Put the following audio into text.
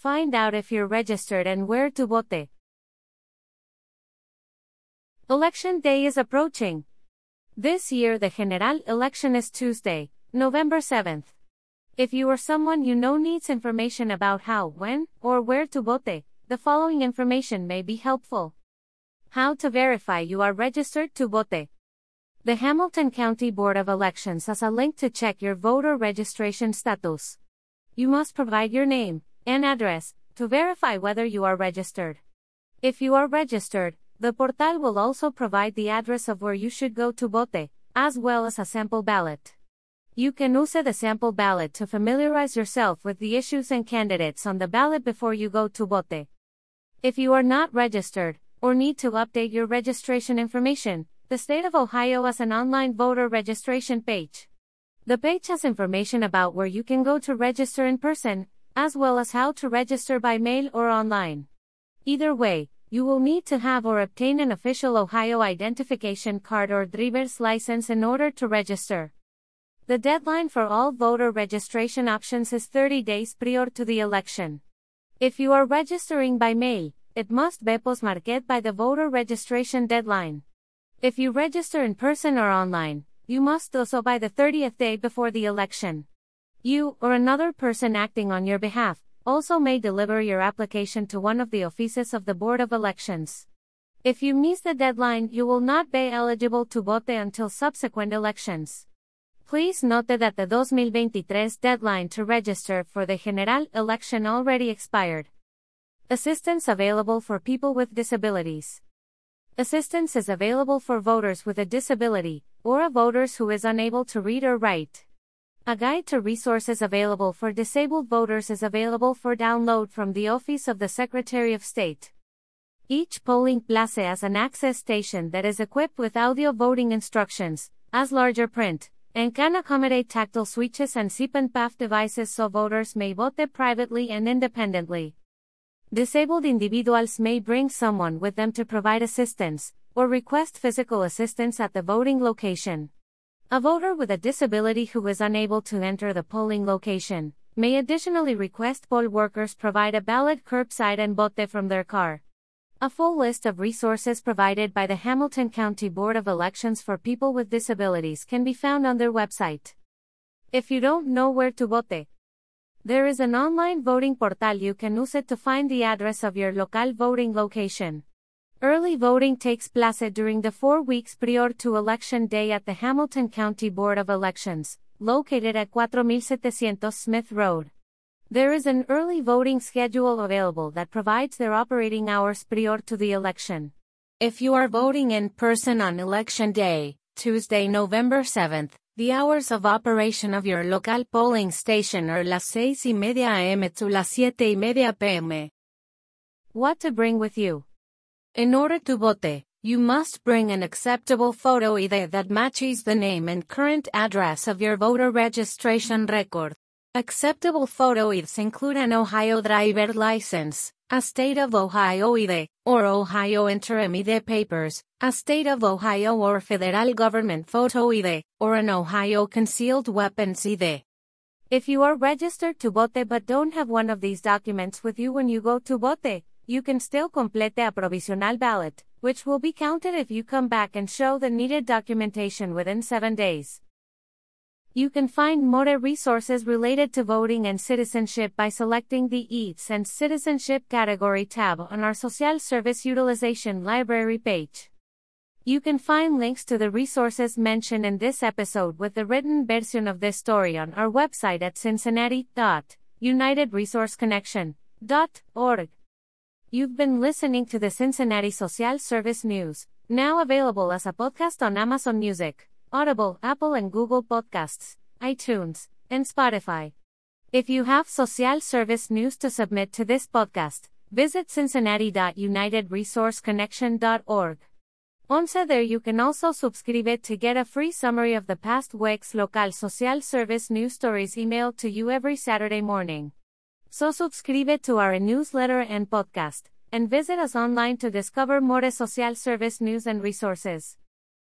Find out if you're registered and where to vote. Election day is approaching. This year, the general election is Tuesday, November 7th. If you or someone you know needs information about how, when, or where to vote, the following information may be helpful. How to verify you are registered to vote. The Hamilton County Board of Elections has a link to check your voter registration status. You must provide your name and address to verify whether you are registered. If you are registered, the portal will also provide the address of where you should go to vote, as well as a sample ballot. You can use the sample ballot to familiarize yourself with the issues and candidates on the ballot before you go to vote. If you are not registered, or need to update your registration information, the state of Ohio has an online voter registration page. The page has information about where you can go to register in person, as well as how to register by mail or online. Either way, you will need to have or obtain an official Ohio identification card or driver's license in order to register. The deadline for all voter registration options is 30 days prior to the election. If you are registering by mail, it must be postmarked by the voter registration deadline. If you register in person or online, you must do so by the 30th day before the election. You, or another person acting on your behalf, also may deliver your application to one of the offices of the Board of Elections. If you miss the deadline, you will not be eligible to vote until subsequent elections. Please note that the 2023 deadline to register for the general election already expired. Assistance available for people with disabilities. Assistance is available for voters with a disability, or a voters who is unable to read or write. A guide to resources available for disabled voters is available for download from the Office of the Secretary of State. Each polling place has an access station that is equipped with audio voting instructions, as larger print, and can accommodate tactile switches and SIP and puff devices so voters may vote privately and independently. Disabled individuals may bring someone with them to provide assistance, or request physical assistance at the voting location. A voter with a disability who is unable to enter the polling location may additionally request poll workers provide a ballot curbside and vote from their car. A full list of resources provided by the Hamilton County Board of Elections for people with disabilities can be found on their website. If you don't know where to vote, there is an online voting portal you can use it to find the address of your local voting location. Early voting takes place during the four weeks prior to Election Day at the Hamilton County Board of Elections, located at 4700 Smith Road. There is an early voting schedule available that provides their operating hours prior to the election. If you are voting in person on Election Day, Tuesday, November 7th, the hours of operation of your local polling station are las seis y media am to las siete y media pm. What to bring with you? In order to vote, you must bring an acceptable photo ID that matches the name and current address of your voter registration record. Acceptable photo IDs include an Ohio driver license, a state of Ohio ID, or Ohio interim ID papers, a state of Ohio or federal government photo ID, or an Ohio concealed weapons ID. If you are registered to vote but don't have one of these documents with you when you go to vote, you can still complete a provisional ballot, which will be counted if you come back and show the needed documentation within seven days. You can find more resources related to voting and citizenship by selecting the EATS and Citizenship category tab on our Social Service Utilization Library page. You can find links to the resources mentioned in this episode with the written version of this story on our website at cincinnati.unitedresourceconnection.org. You've been listening to the Cincinnati Social Service News, now available as a podcast on Amazon Music. Audible, Apple and Google Podcasts, iTunes, and Spotify. If you have social service news to submit to this podcast, visit cincinnati.unitedresourceconnection.org. Once there you can also subscribe to get a free summary of the past week's local social service news stories emailed to you every Saturday morning. So subscribe to our newsletter and podcast, and visit us online to discover more social service news and resources.